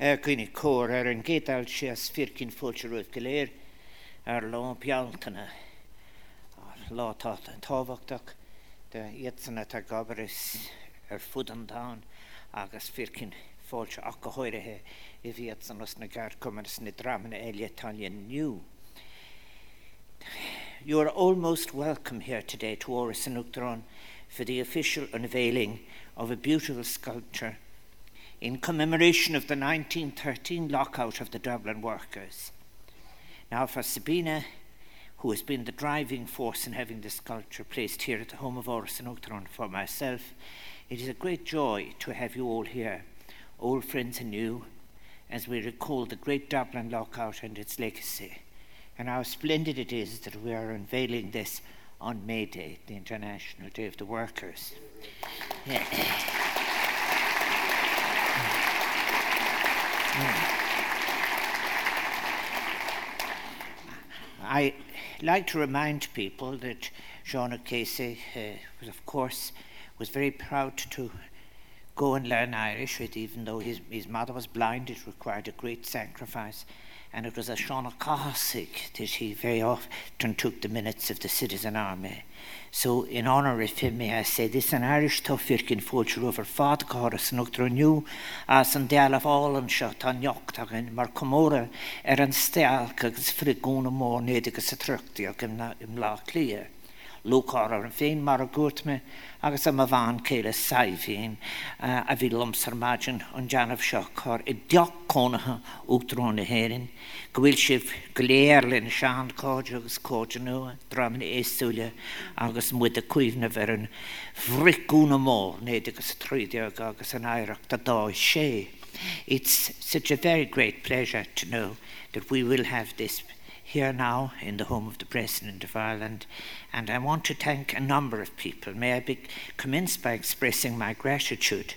Gine cór ar an gédal sé as fircin fóteúh goléir ar lá pealtainna látá an táhachtach de iadsanna tá gabaris ar fud an dá agus fircin fáilte ach go háirithe i bhíad san os na gar cumas na dramana eile Italian New. You are almost welcome here today to Áras an Uachtaráin for the official unveiling of a beautiful sculpture in commemoration of the 1913 lockout of the Dublin workers. Now, for Sabina, who has been the driving force in having this sculpture placed here at the home of Orson Octron for myself, it is a great joy to have you all here, old friends and new, as we recall the great Dublin lockout and its legacy, and how splendid it is that we are unveiling this on May Day, the International Day of the Workers. Yeah. I like to remind people that Jean Casey uh, was, of course, was very proud to go and learn Irish, even though his, his mother was blind, it required a great sacrifice. and it was a Shauna Cossack that he very often took the minutes of the Citizen Army. So in honour of him, may I say, this an Irish toffirkin fóiltir over fad choras an ochtar new as an deal of all an seo tan niochtach an mar comóra ar er an steal agus frigún am mór néd agus a trachti ag im, lá. Lúá ar an féin mar a gúirt me agus am a bháin céile saihín a bhí lomsarmáin an deanamh seo chuir i deachcónathe útrónna héirinn, go bhfuil sibh goléirlinn seán cáide agus cóide nua, draman éúile agus mu a cuiomhna ver an bhricúna mó néad agus tríideag agus an éireach a dá sé. It's such a very great pleasure to know that we will have this here now in the home of the President of Ireland, and I want to thank a number of people. May I be, commence by expressing my gratitude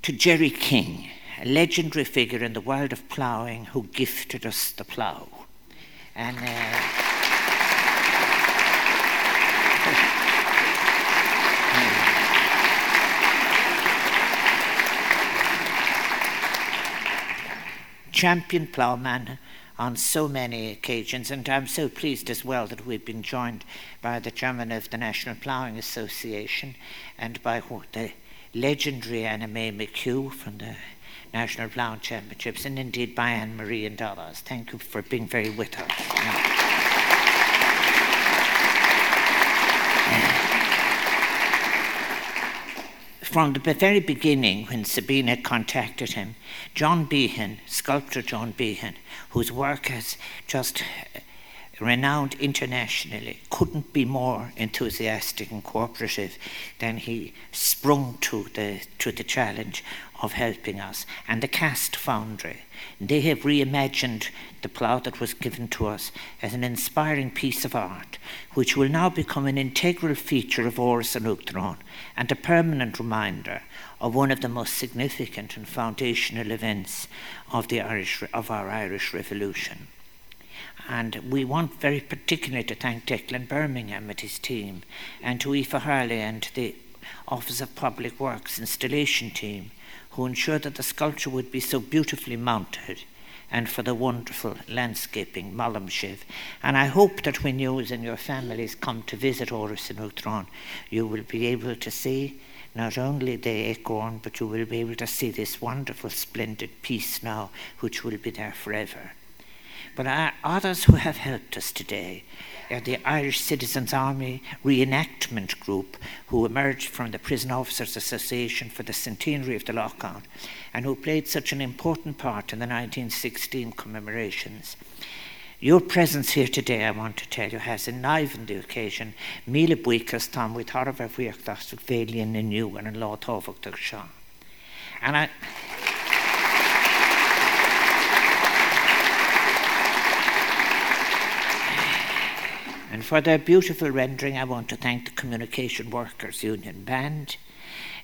to Jerry King, a legendary figure in the world of ploughing who gifted us the plough. And uh, champion ploughman on so many occasions, and I'm so pleased as well that we've been joined by the chairman of the National Ploughing Association and by the legendary Anna May McHugh from the National Ploughing Championships, and indeed by Anne Marie and others. Thank you for being very with us. From the very beginning, when Sabina contacted him, John Behan, sculptor John Behan, whose work has just renowned internationally, couldn't be more enthusiastic and cooperative than he sprung to the, to the challenge of helping us. And the Cast Foundry, they have reimagined the plough that was given to us as an inspiring piece of art, which will now become an integral feature of Áras an Uachtaráin and a permanent reminder of one of the most significant and foundational events of, the Irish, of our Irish Revolution. And we want very particularly to thank Declan Birmingham and his team, and to Aoife Harley and the Office of Public Works installation team, who ensured that the sculpture would be so beautifully mounted, and for the wonderful landscaping Malamshiv. And I hope that when you and your families come to visit Áras an Uachtaráin, you will be able to see not only the acorn, but you will be able to see this wonderful, splendid piece now, which will be there forever. But others who have helped us today are the Irish Citizens Army Reenactment Group, who emerged from the Prison Officers Association for the centenary of the lockout and who played such an important part in the 1916 commemorations. Your presence here today, I want to tell you, has enlivened the occasion. Míle buchas with Harvard Vuiachtas Valian and you and Law Tovok Sean. And I And for their beautiful rendering, I want to thank the Communication Workers Union Band.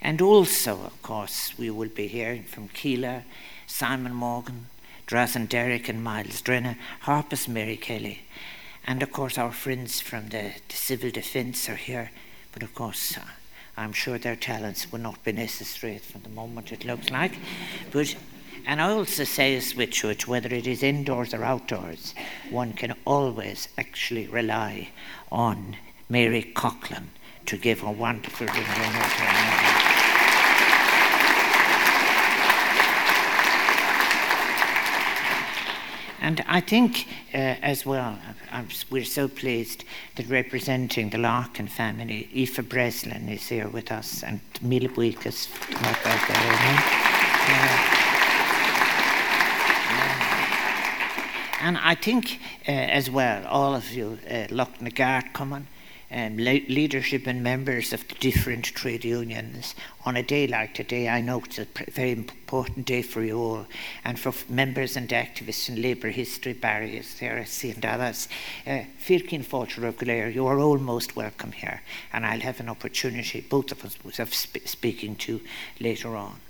And also, of course, we will be hearing from Keeler, Simon Morgan, Drazen Derrick, and Miles Drenner, Harpus Mary Kelly. And of course, our friends from the, the Civil Defence are here. But of course, uh, I'm sure their talents will not be necessary from the moment it looks like. But And I also say as Switchwood, whether it is indoors or outdoors, one can always actually rely on Mary Coughlan to give a wonderful ring And I think uh, as well, I'm, we're so pleased that representing the Larkin family, Aoife Breslin is here with us, and Mila Wilkes. And I think uh, as well, all of you, uh, Loch Nagart coming, um, le- leadership and members of the different trade unions on a day like today. I know it's a pr- very important day for you all, and for f- members and activists in labour history barriers, Heresy and others. Uh, Firkin Forger Glare, you are all most welcome here, and I'll have an opportunity, both of us, of sp- speaking to later on.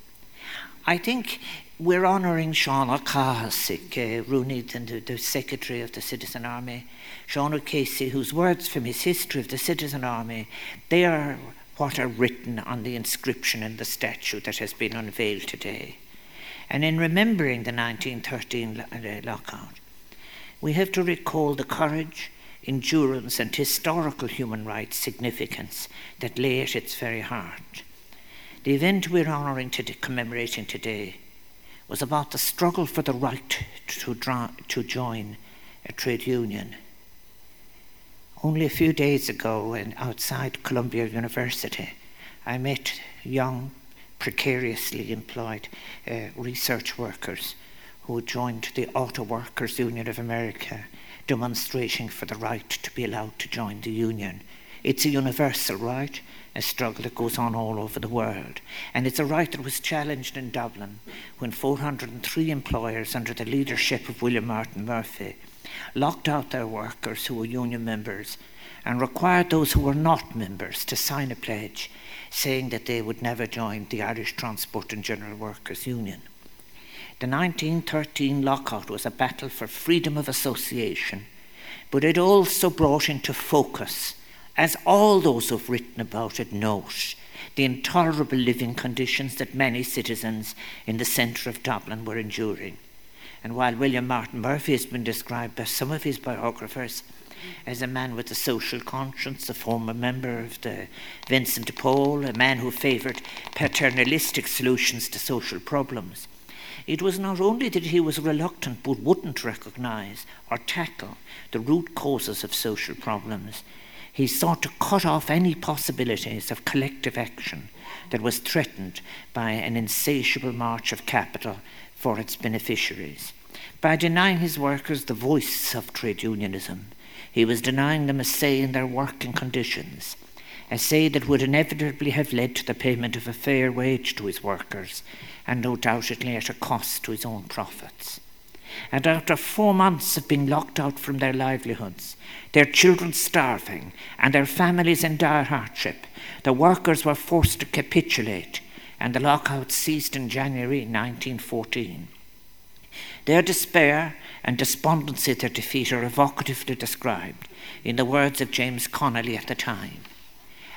I think we're honouring Sean O'Cahasick, uh, Rooney, the, the Secretary of the Citizen Army, Sean O'Casey, whose words from his history of the Citizen Army, they are what are written on the inscription in the statue that has been unveiled today. And in remembering the 1913 uh, lockout, we have to recall the courage, endurance, and historical human rights significance that lay at its very heart. The event we're honouring today, commemorating today was about the struggle for the right to, to join a trade union. Only a few days ago, in, outside Columbia University, I met young, precariously employed uh, research workers who joined the Auto Workers Union of America, demonstrating for the right to be allowed to join the union. It's a universal right, a struggle that goes on all over the world. And it's a right that was challenged in Dublin when 403 employers, under the leadership of William Martin Murphy, locked out their workers who were union members and required those who were not members to sign a pledge saying that they would never join the Irish Transport and General Workers Union. The 1913 lockout was a battle for freedom of association, but it also brought into focus as all those who've written about it note, the intolerable living conditions that many citizens in the centre of Dublin were enduring. And while William Martin Murphy has been described by some of his biographers as a man with a social conscience, a former member of the Vincent de Paul, a man who favoured paternalistic solutions to social problems, it was not only that he was reluctant but wouldn't recognise or tackle the root causes of social problems he sought to cut off any possibilities of collective action that was threatened by an insatiable march of capital for its beneficiaries. By denying his workers the voice of trade unionism, he was denying them a say in their working conditions, a say that would inevitably have led to the payment of a fair wage to his workers, and no doubtedly at a cost to his own profits. And after four months of being locked out from their livelihoods, their children starving, and their families in dire hardship, the workers were forced to capitulate, and the lockout ceased in January 1914. Their despair and despondency at their defeat are evocatively described in the words of James Connolly at the time.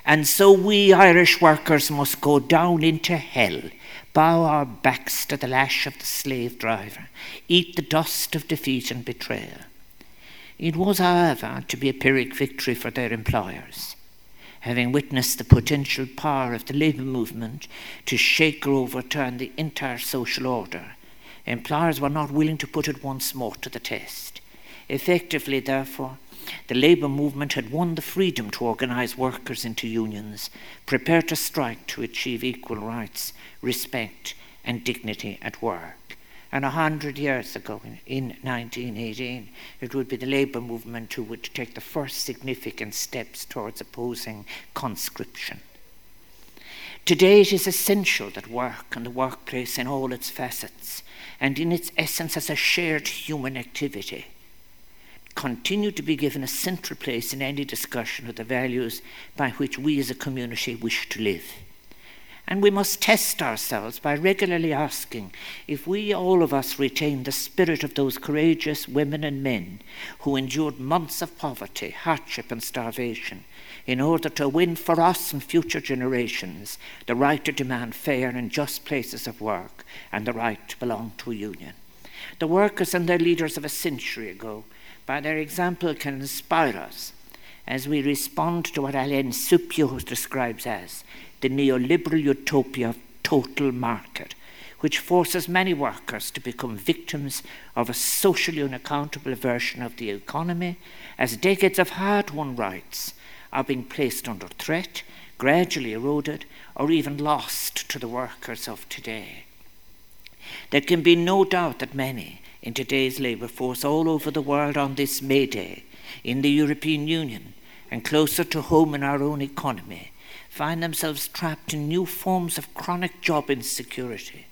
And so we Irish workers must go down into hell bow our backs to the lash of the slave driver, eat the dust of defeat and betrayal. It was, however, to be a Pyrrhic victory for their employers. Having witnessed the potential power of the labour movement to shake or overturn the entire social order, employers were not willing to put it once more to the test. Effectively, therefore, the labour movement had won the freedom to organise workers into unions, prepared to strike to achieve equal rights, respect, and dignity at work. And a hundred years ago, in 1918, it would be the labour movement who would take the first significant steps towards opposing conscription. Today, it is essential that work and the workplace in all its facets, and in its essence as a shared human activity, continue to be given a central place in any discussion of the values by which we as a community wish to live. And we must test ourselves by regularly asking if we, all of us, retain the spirit of those courageous women and men who endured months of poverty, hardship, and starvation in order to win for us and future generations the right to demand fair and just places of work and the right to belong to a union. The workers and their leaders of a century ago, by their example, can inspire us as we respond to what Alain Supiot describes as the neoliberal utopia of total market, which forces many workers to become victims of a socially unaccountable version of the economy as decades of hard won rights are being placed under threat, gradually eroded, or even lost to the workers of today. There can be no doubt that many in today's labour force all over the world on this May Day, in the European Union, and closer to home in our own economy, find themselves trapped in new forms of chronic job insecurity,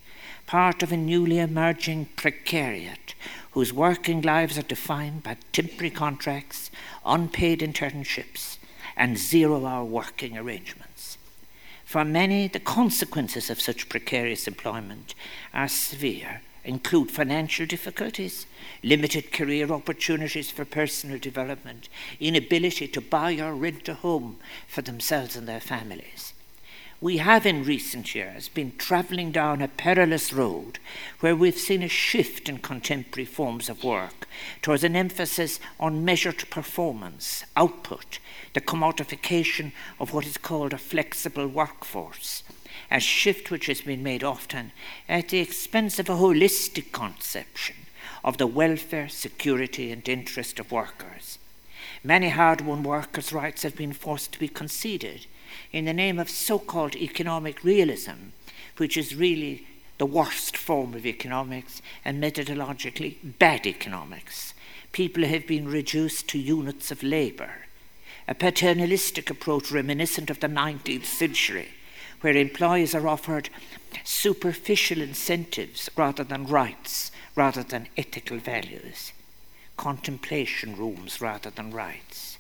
part of a newly emerging precariat whose working lives are defined by temporary contracts, unpaid internships, and zero hour working arrangements. For many, the consequences of such precarious employment are severe include financial difficulties, limited career opportunities for personal development, inability to buy or rent a home for themselves and their families. We have in recent years been travelling down a perilous road where we've seen a shift in contemporary forms of work towards an emphasis on measured performance, output, the commodification of what is called a flexible workforce a shift which has been made often at the expense of a holistic conception of the welfare, security, and interest of workers. Many hard won workers' rights have been forced to be conceded in the name of so called economic realism, which is really the worst form of economics and methodologically bad economics. People have been reduced to units of labour, a paternalistic approach reminiscent of the 19th century where employees are offered superficial incentives rather than rights, rather than ethical values, contemplation rooms rather than rights.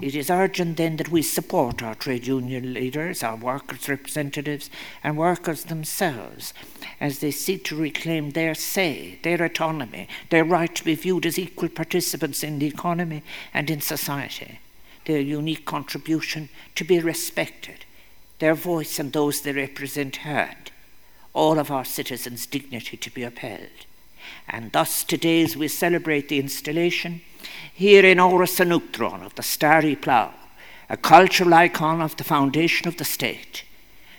It is urgent then that we support our trade union leaders, our workers' representatives, and workers themselves as they seek to reclaim their say, their autonomy, their right to be viewed as equal participants in the economy and in society, their unique contribution to be respected their voice and those they represent heard, all of our citizens' dignity to be upheld. And thus, today, as we celebrate the installation here in Uachtaráin of the Starry Plough, a cultural icon of the foundation of the state,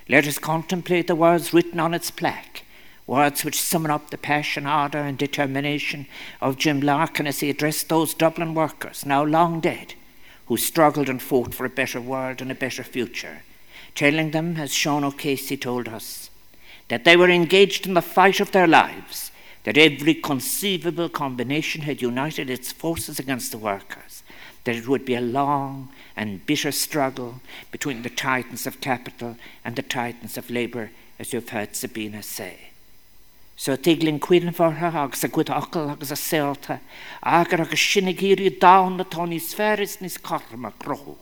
let us contemplate the words written on its plaque, words which summon up the passion, ardour, and determination of Jim Larkin as he addressed those Dublin workers, now long dead, who struggled and fought for a better world and a better future telling them, as Sean O'Casey told us, that they were engaged in the fight of their lives, that every conceivable combination had united its forces against the workers, that it would be a long and bitter struggle between the titans of capital and the titans of labour, as you've heard Sabina say. So tiglin cuian fortha agus a gud acal agus a selta, agar agus sinna géirí down na tá níos feris níos karma grohu.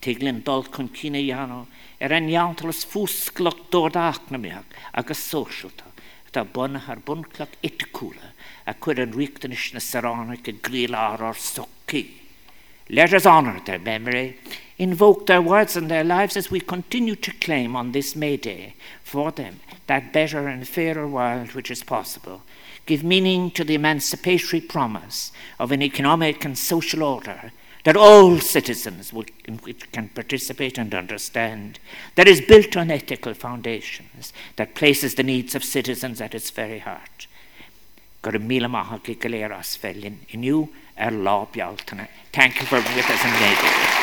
Tiglin dol chun cína iano ar an neantalas fúsclach dódáach na meach agus sóisiúta Tá buna ar bunclach itcúla a chuir an riachtanis na sarrána go grílar ar soki. Let us honor their memory, invoke their words and their lives as we continue to claim on this May Day for them that better and fairer world which is possible. Give meaning to the emancipatory promise of an economic and social order that all citizens will, can participate and understand, that is built on ethical foundations, that places the needs of citizens at its very heart. Bealtainna. Er Thank you for being with us and